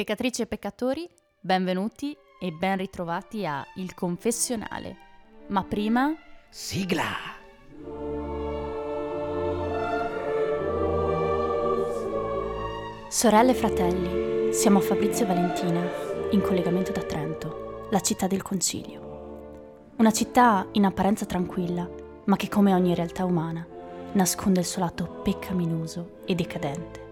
Peccatrici e peccatori, benvenuti e ben ritrovati a Il Confessionale. Ma prima... Sigla! Sorelle e fratelli, siamo Fabrizio e Valentina, in collegamento da Trento, la città del Concilio. Una città in apparenza tranquilla, ma che come ogni realtà umana nasconde il suo lato peccaminoso e decadente.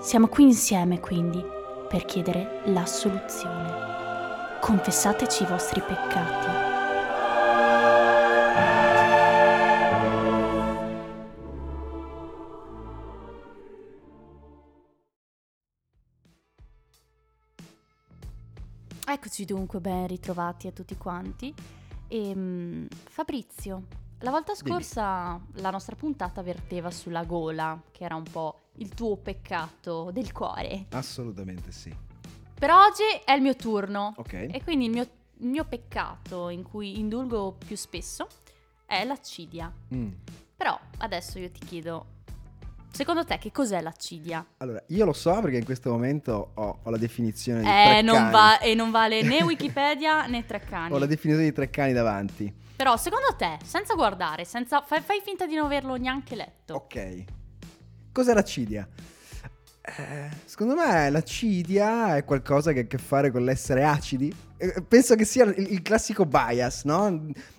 Siamo qui insieme quindi per chiedere l'assoluzione. Confessateci i vostri peccati. Eccoci dunque, ben ritrovati a tutti quanti. E, um, Fabrizio, la volta scorsa Dimmi. la nostra puntata verteva sulla gola, che era un po' il tuo peccato del cuore. Assolutamente sì. Per oggi è il mio turno. Ok. E quindi il mio, il mio peccato in cui indulgo più spesso è l'accidia. Mm. Però adesso io ti chiedo, Secondo te che cos'è l'accidia? Allora, io lo so perché in questo momento ho, ho la definizione di eh, non va, e non vale né Wikipedia né Treccani. Ho la definizione di Treccani davanti. Però secondo te, senza guardare, senza, fai, fai finta di non averlo neanche letto. Ok. Cos'è l'accidia? Eh, secondo me l'acidia è qualcosa che ha a che fare con l'essere acidi. Eh, penso che sia il, il classico bias, no?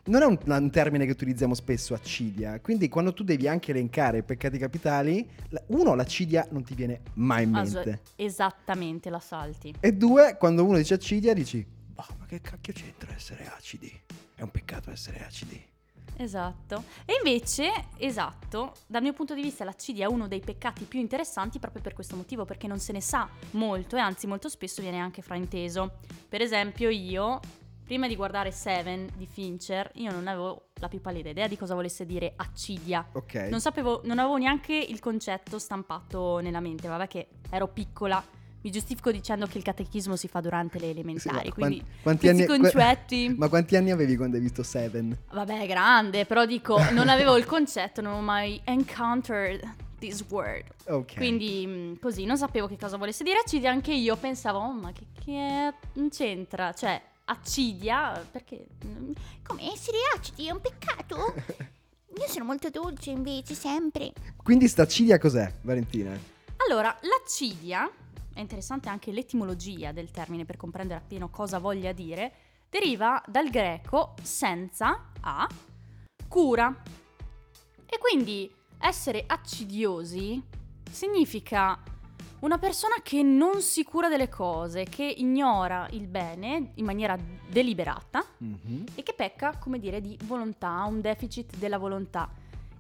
Non è un, un, termine che utilizziamo spesso, accidia. Quindi quando tu devi anche elencare i peccati capitali, uno, l'accidia non ti viene mai in mente. Ah, esattamente, la salti. E due, quando uno dice accidia, dici, boh, ma che cacchio c'entra essere acidi? È un peccato essere acidi. Esatto. E invece, esatto, dal mio punto di vista l'accidia è uno dei peccati più interessanti proprio per questo motivo, perché non se ne sa molto e anzi molto spesso viene anche frainteso. Per esempio io, prima di guardare Seven di Fincher, io non avevo la più pallida idea di cosa volesse dire accidia. Ok. Non sapevo, non avevo neanche il concetto stampato nella mente, vabbè che ero piccola mi giustifico dicendo che il catechismo si fa durante le elementari, sì, quindi quanti, quanti anni, concetti... Qu- ma quanti anni avevi quando hai visto Seven? Vabbè, grande, però dico, non avevo il concetto, non ho mai encountered this word. Ok. Quindi mm, così, non sapevo che cosa volesse dire accidia, anche io pensavo, oh, ma che, che c'entra? Cioè, accidia, perché... Mm, come essere acidi è un peccato? Io sono molto dolce invece, sempre. Quindi sta accidia cos'è, Valentina? Allora, l'accidia è interessante anche l'etimologia del termine per comprendere appieno cosa voglia dire, deriva dal greco senza a cura. E quindi essere accidiosi significa una persona che non si cura delle cose, che ignora il bene in maniera deliberata mm-hmm. e che pecca, come dire, di volontà, un deficit della volontà.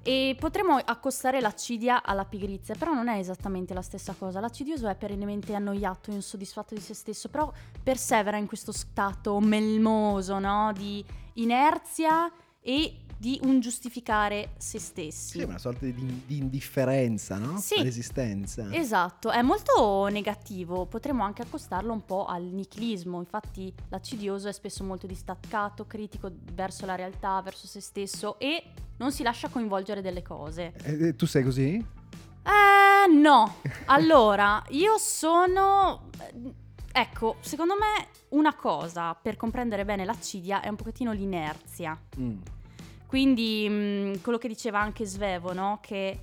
E potremmo accostare l'accidia alla pigrizia, però non è esattamente la stessa cosa. L'accidioso è perennemente annoiato, insoddisfatto di se stesso, però persevera in questo stato melmoso, no? Di inerzia e di un giustificare se stessi. Sì, una sorta di, di indifferenza, no? Sì. All'esistenza. Esatto, è molto negativo. Potremmo anche accostarlo un po' al nichilismo. Infatti l'accidioso è spesso molto distaccato, critico verso la realtà, verso se stesso e non si lascia coinvolgere delle cose. Eh, tu sei così? Eh, no. Allora, io sono... Ecco, secondo me una cosa per comprendere bene l'accidia è un pochettino l'inerzia. Mm. Quindi mh, quello che diceva anche Svevo, no? Che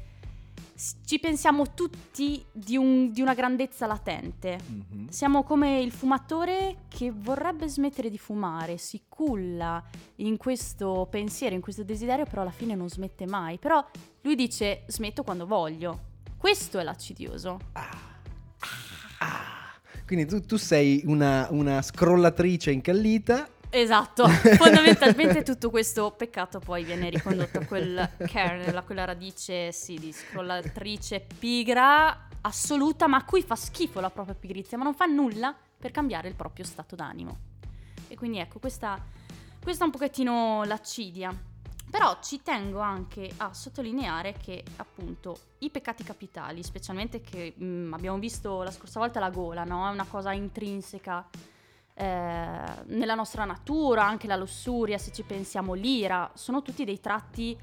ci pensiamo tutti di, un, di una grandezza latente. Mm-hmm. Siamo come il fumatore che vorrebbe smettere di fumare, si culla in questo pensiero, in questo desiderio, però alla fine non smette mai. Però lui dice smetto quando voglio. Questo è l'accidioso. Ah. Ah. Quindi tu, tu sei una, una scrollatrice incallita Esatto, fondamentalmente tutto questo peccato poi viene ricondotto a quel kernel, a quella radice sì, di scrollatrice pigra assoluta, ma a cui fa schifo la propria pigrizia, ma non fa nulla per cambiare il proprio stato d'animo. E quindi ecco, questa, questa è un pochettino l'accidia. Però ci tengo anche a sottolineare che appunto i peccati capitali, specialmente che mh, mm, abbiamo visto la scorsa volta la gola, no? È una cosa intrinseca eh, nella nostra natura, anche la lussuria, se ci pensiamo, l'ira, sono tutti dei tratti,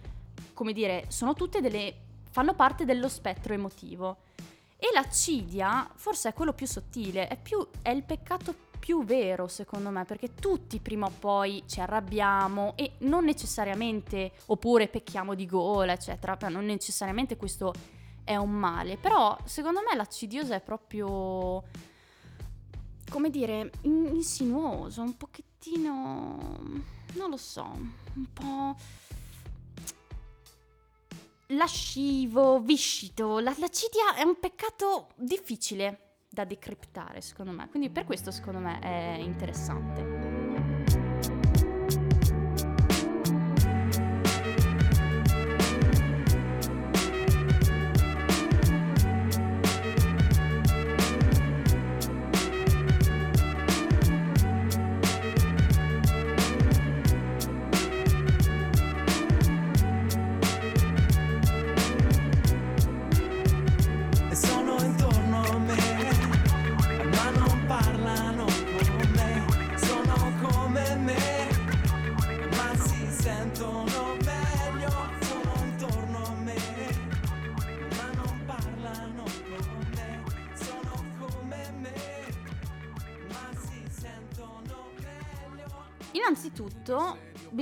come dire, sono tutte delle... fanno parte dello spettro emotivo. E l'accidia forse è quello più sottile, è, più, è il peccato più vero secondo me, perché tutti prima o poi ci arrabbiamo e non necessariamente, oppure pecchiamo di gola, eccetera, non necessariamente questo è un male, però secondo me l'accidiosa è proprio, come dire, insinuoso, un pochettino, non lo so, un po' lascivo, viscito. La, l'acidia è un peccato difficile da decriptare, secondo me. Quindi per questo, secondo me, è interessante.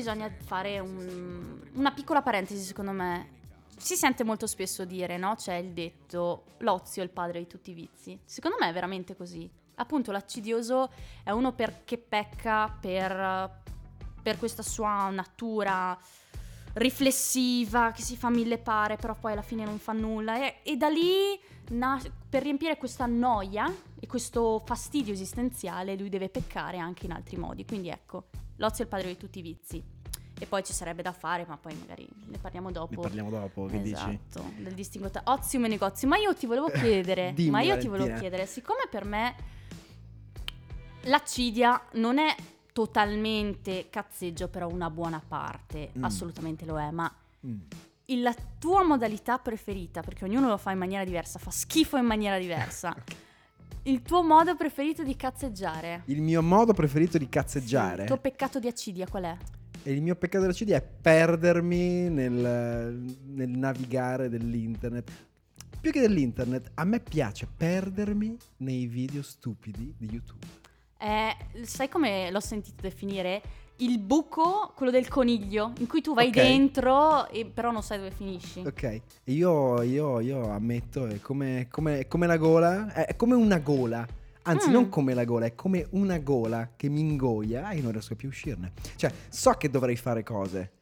Bisogna fare un, una piccola parentesi, secondo me. Si sente molto spesso dire, no? C'è il detto l'ozio è il padre di tutti i vizi. Secondo me è veramente così. Appunto, l'accidioso è uno che pecca per, per questa sua natura riflessiva, che si fa mille pare, però poi alla fine non fa nulla. E, e da lì, na- per riempire questa noia e questo fastidio esistenziale, lui deve peccare anche in altri modi. Quindi ecco, L'ozio è il padre di tutti i vizi. E poi ci sarebbe da fare, ma poi magari ne parliamo dopo. Ne parliamo dopo, che esatto, dici? del distinguo tra ozium e negozio. Ma io ti volevo chiedere, Dimmi, ma io ti volevo chiedere, siccome per me l'accidia non è totalmente cazzeggio, però una buona parte, Mm. assolutamente lo è, ma Mm. la tua modalità preferita, perché ognuno lo fa in maniera diversa, fa schifo in maniera diversa. Il tuo modo preferito di cazzeggiare? Il mio modo preferito di cazzeggiare Il tuo peccato di acidia qual è? e il mio peccato della CD è perdermi nel, nel navigare dell'internet. Più che dell'internet, a me piace perdermi nei video stupidi di YouTube. È, sai come l'ho sentito definire? Il buco, quello del coniglio, in cui tu vai Ok. dentro e però non sai dove finisci. Ok, io, io, io ammetto, è come, come- come la gola, è come una gola. Anzi, Mm. non come la gola, è come una gola che mi ingoia e non riesco più a uscirne. Cioè, so che dovrei fare cose.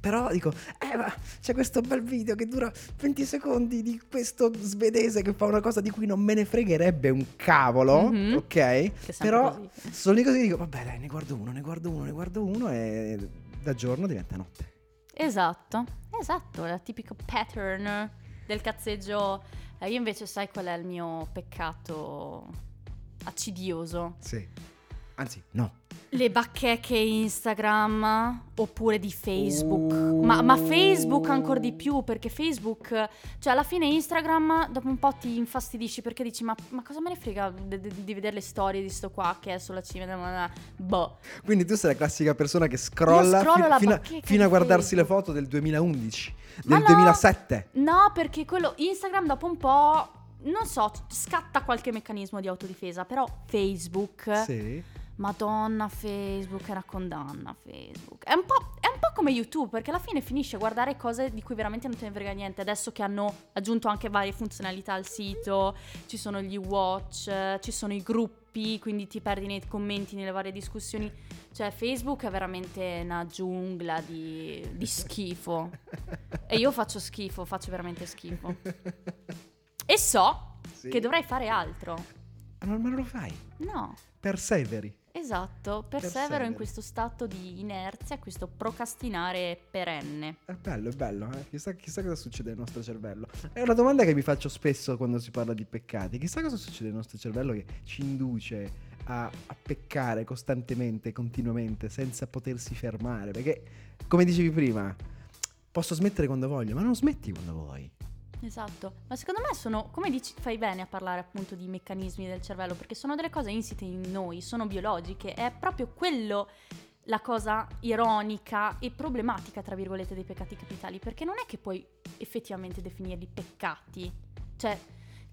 Però dico, eh ma c'è questo bel video che dura 20 secondi di questo svedese che fa una cosa di cui non me ne fregherebbe un cavolo, Mhm. ok? Però così. sono lì così dico, vabbè dai, ne guardo uno, ne guardo uno, ne guardo uno e da giorno diventa notte. Esatto, esatto, è il tipico pattern del cazzeggio. Eh, io invece sai qual è il mio peccato accidioso? Sì. Anzi, no. Le bacheche Instagram oppure di Facebook. Oh. Ma, ma Facebook ancora di più perché Facebook, cioè alla fine Instagram dopo un po' ti infastidisci perché dici ma, ma cosa me ne frega di, di- di vedere le storie di sto qua che è sulla cima della... Boh. Quindi tu sei la classica persona che scrolla fi- fino, a, fino a guardarsi le foto del 2011, Ma del no! 2007. No, perché quello Instagram dopo un po', non so, scatta qualche meccanismo di autodifesa, però Facebook... Sì. Madonna, Facebook è una condanna. Facebook è un, po', è un po' come YouTube perché alla fine finisce a guardare cose di cui veramente non te ne frega niente. Adesso che hanno aggiunto anche varie funzionalità al sito, ci sono gli watch, ci sono i gruppi, quindi ti perdi nei commenti, nelle varie discussioni. Cioè, Facebook è veramente una giungla di, di schifo. E io faccio schifo, faccio veramente schifo. E so Sì. che dovrei fare altro. Ma non lo fai. No. Perseveri. Esatto, persevero in questo stato di inerzia, questo procrastinare perenne. È bello, è bello. eh. Chissà, chissà cosa succede nel nostro cervello. È una domanda che mi faccio spesso quando si parla di peccati. Chissà cosa succede nel nostro cervello che ci induce a, a peccare costantemente, continuamente, senza potersi fermare. Perché, come dicevi prima, posso smettere quando voglio, ma non smetti quando vuoi. Esatto, ma secondo me sono, come dici, fai bene a parlare appunto di meccanismi del cervello, perché sono delle cose insite in noi, sono biologiche, è proprio quello la cosa ironica e problematica, tra virgolette, dei peccati capitali, perché non è che puoi effettivamente definirli peccati. Cioè,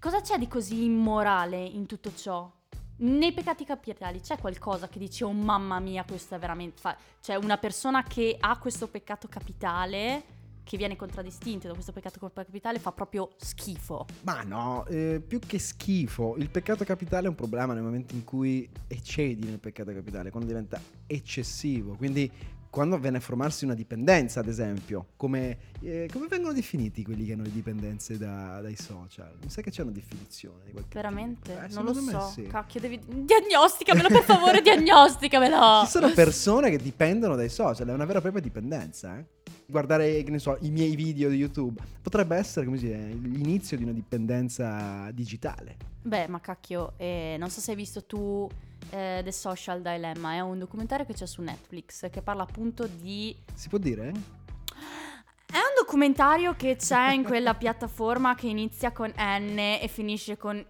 cosa c'è di così immorale in tutto ciò? Nei peccati capitali c'è qualcosa che dici, oh mamma mia, questo è veramente... Fa-". Cioè una persona che ha questo peccato capitale, che viene contraddistinto da questo peccato capitale, fa proprio schifo. Ma no, eh, più che schifo, il peccato capitale è un problema nel momento in cui eccedi nel peccato capitale, quando diventa eccessivo. Quindi quando viene a formarsi una dipendenza, ad esempio, come, eh, come vengono definiti quelli che hanno le dipendenze da- dai social? Mi sa che c'è una definizione di qualche Veramente? Eh, non lo so. sì. Cacchio, devi... Diagnosticamelo, per favore, diagnosticamelo! Ci sono persone che dipendono dai social, è una vera e propria dipendenza, eh. Guardare, che ne so, i miei video di YouTube potrebbe essere, come si dice, l'inizio di una dipendenza digitale. Beh, ma cacchio, eh, non so se hai visto tu eh, The Social Dilemma, è un documentario che c'è su Netflix che parla appunto di... Si può dire? È un documentario che c'è in quella piattaforma che inizia con N e finisce con...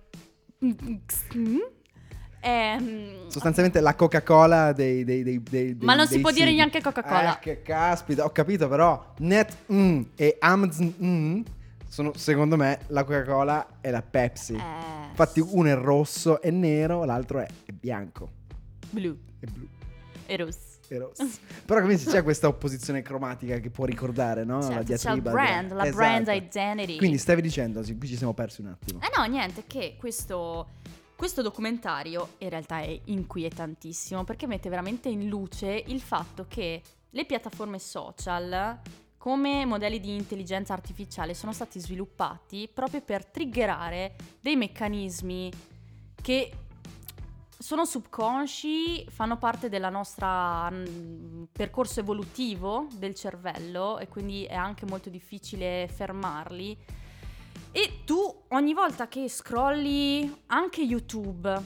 Ehm, Sostanzialmente la Coca-Cola dei... dei, dei, dei- Ma non si può dire siti. neanche Coca-Cola. Eh, che caspita, ho capito però. Net mm, e Amazon mm, sono secondo me la Coca-Cola e la Pepsi. eh, Infatti uno è rosso e nero, l'altro è, è bianco blu e blu e rosso. però come si c'è questa opposizione cromatica che può ricordare, no? Certo, c'è il diatriba brand, tra- la Esatto. brand identity. Quindi stavi dicendo, qui ci siamo persi un attimo. Eh no, niente, che questo, questo documentario in realtà è inquietantissimo perché mette veramente in luce il fatto che le piattaforme social come modelli di intelligenza artificiale sono stati sviluppati proprio per triggerare dei meccanismi che sono subconsci, fanno parte del nostro percorso evolutivo del cervello e quindi è anche molto difficile fermarli. E tu ogni volta che scrolli anche YouTube,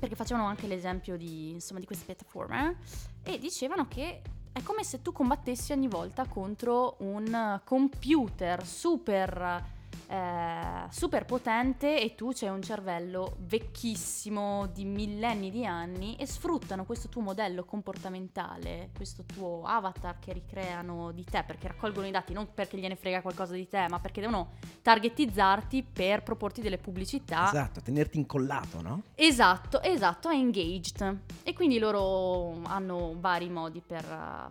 perché facevano anche l'esempio di, insomma, di queste piattaforme, eh, e dicevano che è come se tu combattessi ogni volta contro un computer super, eh, super potente e tu c'hai un cervello vecchissimo di millenni di anni e sfruttano questo tuo modello comportamentale, questo tuo avatar che ricreano di te perché raccolgono i dati non perché gliene frega qualcosa di te ma perché devono targetizzarti per proporti delle pubblicità Esatto, tenerti incollato, no? Esatto, esatto, è engaged. E quindi loro hanno vari modi per,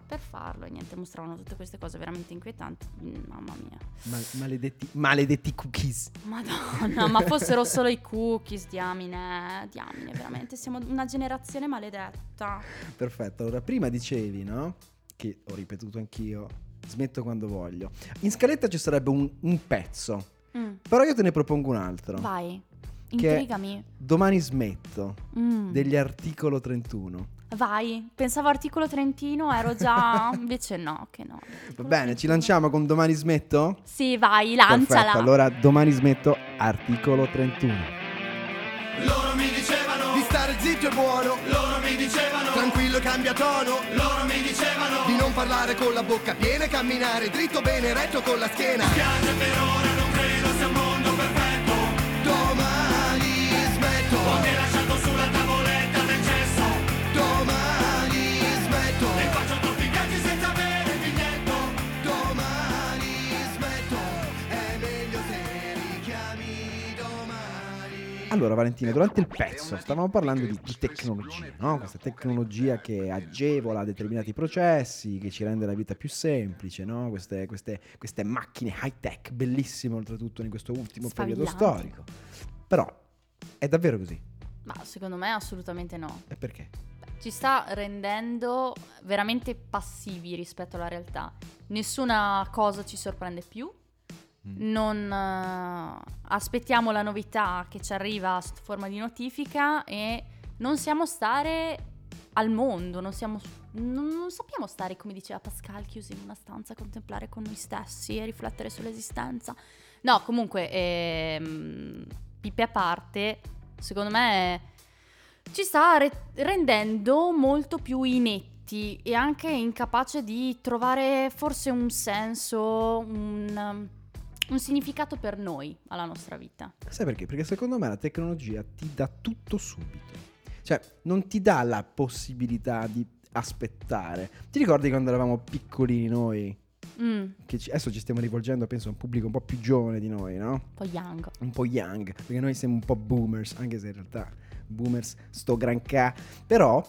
per farlo e niente, mostravano tutte queste cose veramente inquietanti. Mm, Mamma mia. Mal- maledetti, maledetti cookies. Madonna, ma fossero solo i cookies, diamine, diamine, veramente siamo una generazione maledetta. Perfetto, allora prima dicevi, no? Che ho ripetuto anch'io, smetto quando voglio. In scaletta ci sarebbe un, un pezzo, Mm, però io te ne propongo un altro. Vai, intrigami. Domani smetto, Mm, degli articolo 31. Vai, pensavo articolo trentino, ero già... Invece no, che no. Va bene, ci lanciamo con domani smetto? Sì, vai, lanciala. Perfetto, allora domani smetto, articolo 31. Loro mi dicevano Di stare zitto è buono, Loro mi dicevano tranquillo e cambia tono. Loro mi dicevano Di non parlare con la bocca piena e camminare dritto bene retto con la schiena. Piace per ora non credo sia un mondo perfetto Domani smetto, Allora Valentina, durante il pezzo stavamo parlando di, di tecnologia, no? Questa tecnologia che agevola determinati processi, che ci rende la vita più semplice, no? Queste, queste- queste macchine high tech, bellissime oltretutto in questo ultimo periodo storico. Però è davvero così? Ma secondo me assolutamente no. E perché? Ci sta rendendo veramente passivi rispetto alla realtà. Nessuna cosa ci sorprende più. Mm. Non eh, aspettiamo la novità che ci arriva sotto forma di notifica e non siamo stare al mondo, non, siamo, non, non sappiamo stare, come diceva Pascal, chiusi in una stanza a contemplare con noi stessi e riflettere sull'esistenza. No, comunque, ehm, pippe a parte, secondo me ci sta re- rendendo molto più inetti e anche incapace di trovare forse un senso, un, un significato per noi alla nostra vita. Sai perché? Perché secondo me la tecnologia ti dà tutto subito. Cioè, non ti dà la possibilità di aspettare. Ti ricordi quando eravamo piccolini noi? Mm, che ci- adesso ci stiamo rivolgendo, penso, a un pubblico un po' più giovane di noi, no? un po' young. Un po' young, perché noi siamo un po' boomers, anche se in realtà boomers sto granché. Però,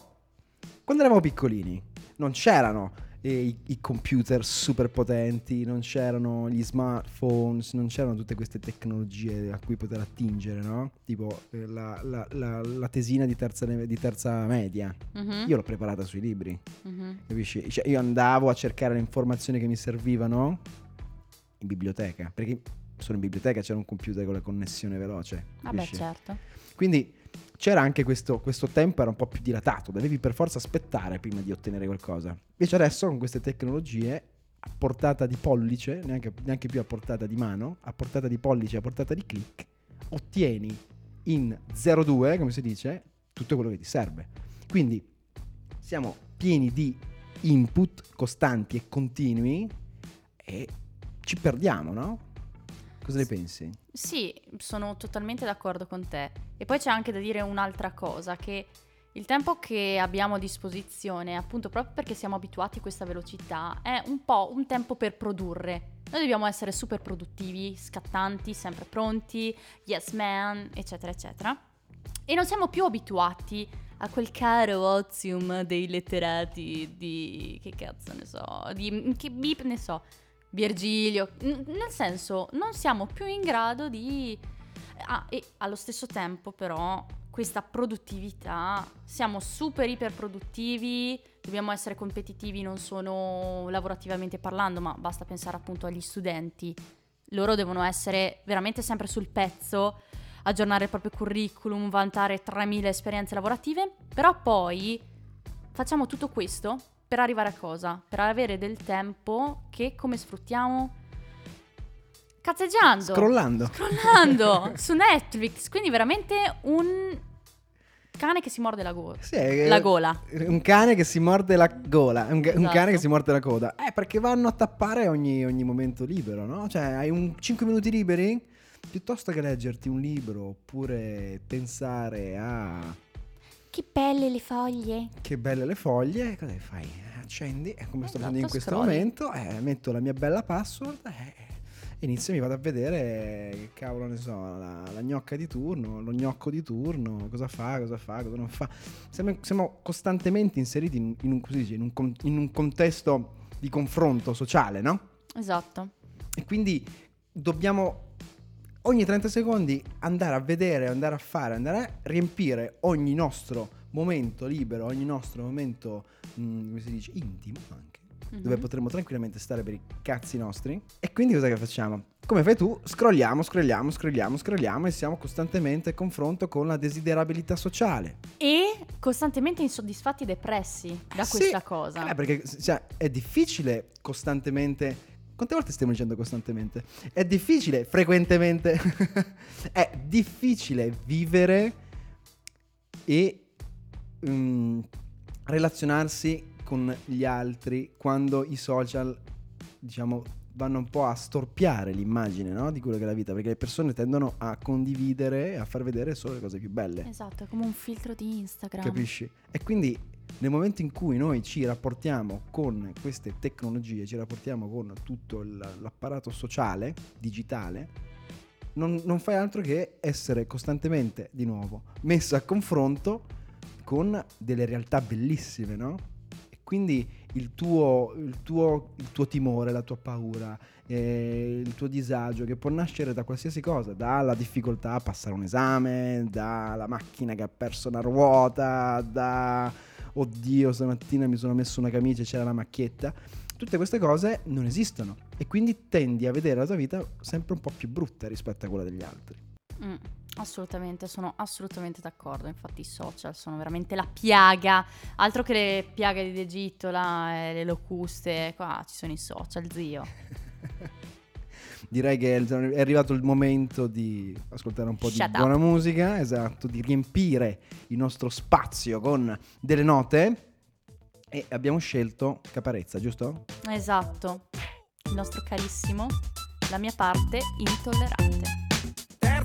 quando eravamo piccolini, non c'erano i, i computer super potenti, non c'erano gli smartphones, non c'erano tutte queste tecnologie a cui poter attingere, no? Tipo eh, la, la- la- la tesina di terza, di terza media. Mhm, Io l'ho preparata sui libri. mhm. Capisci? Cioè, io andavo a cercare le informazioni che mi servivano in biblioteca, perché solo in biblioteca c'era un computer con la connessione veloce. Vabbè, capisci? certo. Quindi c'era anche questo, questo tempo, era un po' più dilatato, dovevi per forza aspettare prima di ottenere qualcosa. Invece adesso con queste tecnologie a portata di pollice, neanche, neanche più a portata di mano, a portata di pollice, a portata di click, ottieni in 0,2, come si dice, tutto quello che ti serve. Quindi siamo pieni di input costanti e continui e ci perdiamo, no? Cosa ne pensi? Sì, sono totalmente d'accordo con te. E poi c'è anche da dire un'altra cosa, che il tempo che abbiamo a disposizione, appunto proprio perché siamo abituati a questa velocità, è un po' un tempo per produrre. Noi dobbiamo essere super produttivi, scattanti, sempre pronti, yes man, eccetera, eccetera. E non siamo più abituati a quel caro ozium dei letterati di... che cazzo ne so, di... che beep ne so, Virgilio, N- nel senso non siamo più in grado di... Ah, e allo stesso tempo però questa produttività, siamo super iper produttivi, dobbiamo essere competitivi non solo lavorativamente parlando, ma basta pensare appunto agli studenti. Loro devono essere veramente sempre sul pezzo, aggiornare il proprio curriculum, vantare 3000 esperienze lavorative, però poi facciamo tutto questo per arrivare a cosa? Per avere del tempo che come sfruttiamo? Cazzeggiando, Scrollando. scrollando su Netflix, quindi veramente un cane che si morde la gola. Sì, La gola. Un cane che si morde la gola, un, ga- un Esatto. cane che si morde la coda. Eh, perché vanno a tappare ogni, ogni momento libero, no? Cioè, hai un 5 minuti liberi? Piuttosto che leggerti un libro oppure pensare a Che belle le foglie. che belle le foglie, cosa fai? Eh, Accendi, e come sto Esatto, facendo in questo scrolli. momento, eh, metto la mia bella password eh, inizio e mi vado a vedere che cavolo ne so, la, la gnocca di turno, lo gnocco di turno, cosa fa, cosa fa, cosa non fa. Siamo, siamo costantemente inseriti in, in un, dice, in un in un contesto di confronto sociale, no? Esatto. E quindi dobbiamo ogni 30 secondi andare a vedere, andare a fare, andare a riempire ogni nostro momento libero, ogni nostro momento, mm, come si dice, intimo anche, Mhm. dove potremmo tranquillamente stare per i cazzi nostri. E quindi cosa che facciamo? Come fai tu? Scrolliamo, scrolliamo, scrolliamo, scrolliamo e siamo costantemente in confronto con la desiderabilità sociale. E costantemente insoddisfatti e depressi da Sì, questa cosa. eh, perché cioè, è difficile costantemente. Quante volte stiamo dicendo costantemente? È difficile, frequentemente. è difficile vivere e mm, relazionarsi con gli altri quando i social, diciamo, vanno un po' a storpiare l'immagine no? di quello che è la vita, perché le persone tendono a condividere e a far vedere solo le cose più belle. Esatto, è come un filtro di Instagram. Capisci? E quindi nel momento in cui noi ci rapportiamo con queste tecnologie, ci rapportiamo con tutto l'apparato sociale, digitale, non, non fai altro che essere costantemente, di nuovo, messo a confronto con delle realtà bellissime, no? E quindi il tuo, il tuo, il tuo timore, la tua paura, eh, il tuo disagio che può nascere da qualsiasi cosa, dalla difficoltà a passare un esame, dalla macchina che ha perso una ruota, da oddio stamattina mi sono messo una camicia e c'era la macchietta, tutte queste cose non esistono e quindi tendi a vedere la tua vita sempre un po' più brutta rispetto a quella degli altri. Mm, assolutamente, sono assolutamente d'accordo. Infatti i social sono veramente la piaga. Altro che le piaghe d'Egitto, là, eh, le locuste. Qua ci sono i social, zio. Direi che è arrivato il momento di ascoltare un po' Shut di up. buona musica, esatto, di riempire il nostro spazio con delle note e abbiamo scelto Caparezza, giusto? Esatto. Il nostro carissimo, la mia parte intollerante.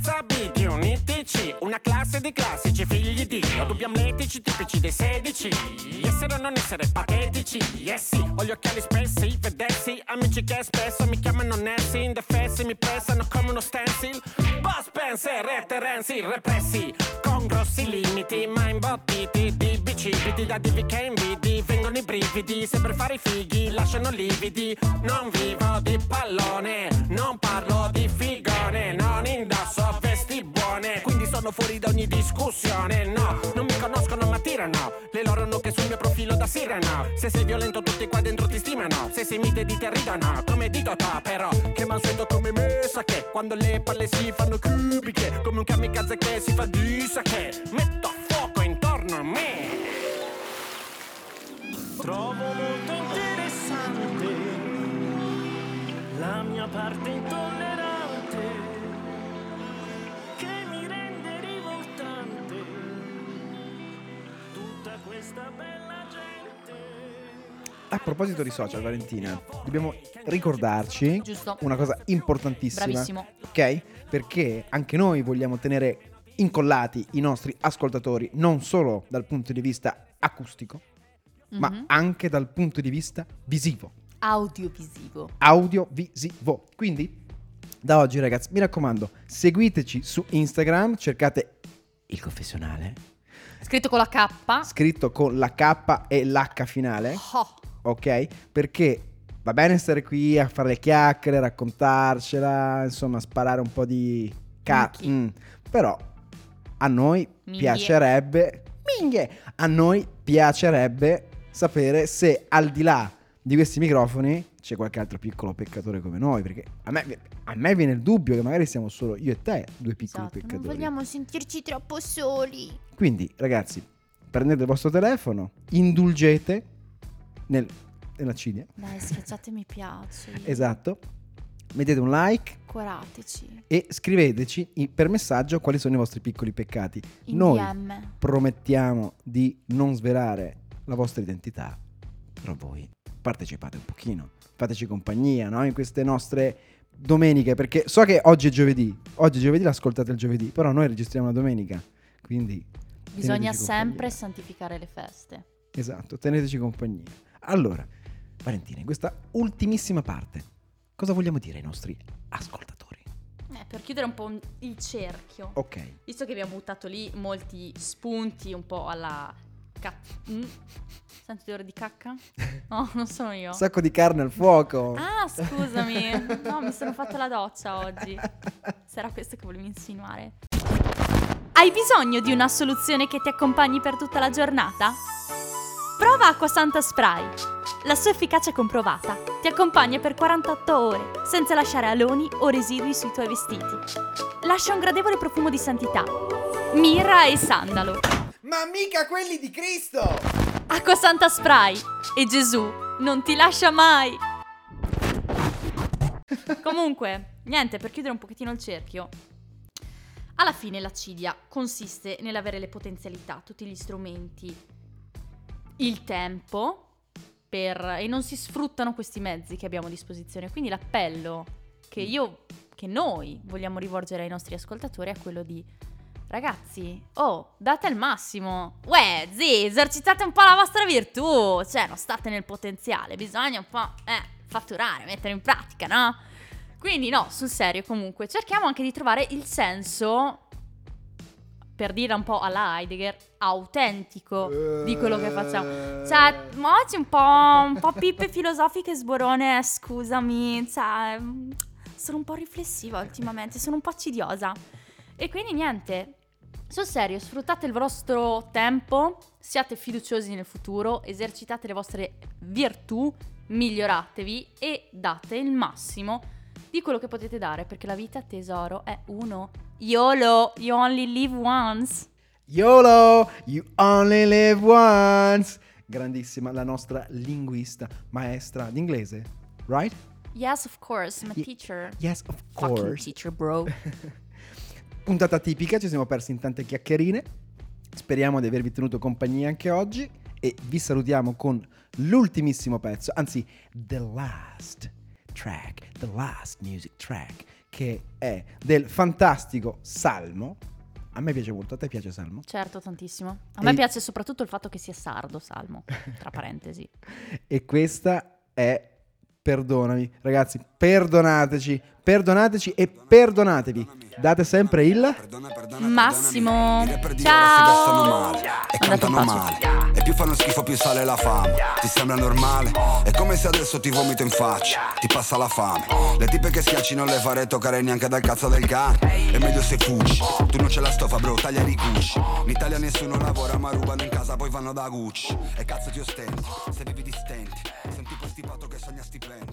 Senza B di un ITC, una classe di classici figli di Dio, dubbi tipici dei 16. Essere o non essere patetici, yes sì, ho gli occhiali spessi, vedessi, amici che spesso mi chiamano Nessi, indefessi, mi pressano come uno stencil. Boss Spencer e Terenzi, repressi, con grossi limiti, ma imbottiti di bicipiti, da divi che invidi, vengono i brividi, sempre fare i fighi, lasciano lividi, non vivo di pallone, non parlo di figone, sono fuori da ogni discussione, no, non mi conoscono ma tirano, le loro nuche sul mio profilo da sirena, se sei violento tutti qua dentro ti stimano, se sei mite di te ridono, come dito ta però, che mansueto come me sa che, quando le palle si fanno cubiche, come un kamikaze che si fa di che, metto fuoco intorno a me. Trovo molto interessante la mia parte intollerante A proposito di social, Valentina, dobbiamo ricordarci Giusto. una cosa importantissima. Bravissimo. Ok? Perché anche noi vogliamo tenere incollati i nostri ascoltatori non solo dal punto di vista acustico, ma Mhm. anche dal punto di vista visivo, Audiovisivo. audiovisivo. Quindi, da oggi, ragazzi, mi raccomando, seguiteci su Instagram, cercate il confessionale, Scritto con la K. scritto con la K e l'H finale. Oh, ok? Perché va bene stare qui a fare le chiacchiere, raccontarcela, insomma, sparare un po' di cazzo. Minchie. però a noi Minghie. piacerebbe. Minghie! A noi piacerebbe sapere se al di là di questi microfoni c'è qualche altro piccolo peccatore come noi. Perché a me, a me viene il dubbio che magari siamo solo io e te, due piccoli esatto. Non peccatori. vogliamo sentirci troppo soli. Quindi, ragazzi, prendete il vostro telefono, indulgete nel- nella cilia. Dai, schiacciate mi piace. Esatto. Mettete un like Curateci. e scriveteci per messaggio quali sono i vostri piccoli peccati. In Noi DM. promettiamo di non svelare la vostra identità, però voi partecipate un pochino, fateci compagnia no? in queste nostre domeniche, perché so che oggi è giovedì, oggi è giovedì l'ascoltate il giovedì, però noi registriamo la domenica, quindi... Bisogna sempre compagnia. santificare le feste. Esatto, teneteci compagnia. Allora, Valentina, in questa ultimissima parte, cosa vogliamo dire ai nostri ascoltatori? Eh, per chiudere un po' il cerchio. Ok, Visto che abbiamo buttato lì molti spunti un po' alla... Ca- mm? Senti l'odore di cacca? No, non sono io. un sacco di carne al fuoco. Ah, scusami. No, mi sono fatta la doccia oggi. Sarà questo che volevi insinuare? Hai bisogno di una soluzione che ti accompagni per tutta la giornata? Prova Acquasanta Spray. La sua efficacia è comprovata. Ti accompagna per 48 ore, senza lasciare aloni o residui sui tuoi vestiti. Lascia un gradevole profumo di santità. Mirra e sandalo. Ma mica quelli di Cristo! Acquasanta Spray. E Gesù non ti lascia mai. Comunque, niente, per chiudere un pochettino il cerchio. Alla fine l'accidia consiste nell'avere le potenzialità, tutti gli strumenti, il tempo per, e non si sfruttano questi mezzi che abbiamo a disposizione. Quindi l'appello che io, che noi vogliamo rivolgere ai nostri ascoltatori è quello di ragazzi, oh, date il massimo. Uè, zi, esercitate un po' la vostra virtù. Cioè, non state nel potenziale, bisogna un po' eh, fatturare, mettere in pratica, no? Quindi no, sul serio comunque, cerchiamo anche di trovare il senso, per dire un po' alla Heidegger, autentico di quello che facciamo. Cioè, ma oggi un po', un po' pippe filosofiche sborone, eh, scusami, cioè, sono un po' riflessiva ultimamente, sono un po' accidiosa. E quindi niente, sul serio, sfruttate il vostro tempo, siate fiduciosi nel futuro, esercitate le vostre virtù, miglioratevi e date il massimo di quello che potete dare, perché la vita, tesoro, è uno. YOLO, you only live once. YOLO, you only live once. Grandissima la nostra linguista, maestra d'inglese, right? Yes, of course, I'm a teacher. Yes, of Fucking course. teacher, bro. Puntata tipica, ci siamo persi in tante chiacchierine. Speriamo di avervi tenuto compagnia anche oggi e vi salutiamo con l'ultimissimo pezzo, anzi, the last track, the last music track che è del fantastico Salmo. A me piace molto, a te piace Salmo? Certo, tantissimo. A E- me piace soprattutto il fatto che sia sardo, Salmo, tra parentesi. E questa è Perdonami. Ragazzi, perdonateci, perdonateci e perdonatevi. Date sempre il... Massimo, ciao. male e cantano male. Più fanno schifo più sale la fame. Ti sembra normale? È come se adesso ti vomito in faccia. Ti passa la fame. Le tipe che schiacci non le farei toccare neanche dal cazzo del cane. È meglio se fuggi Tu non c'è la stoffa, bro, taglia i cucci. In Italia nessuno lavora ma rubano in casa poi vanno da Gucci. E cazzo ti ostenti, se vivi di stenti Senti quel stipato che sogna stipendi.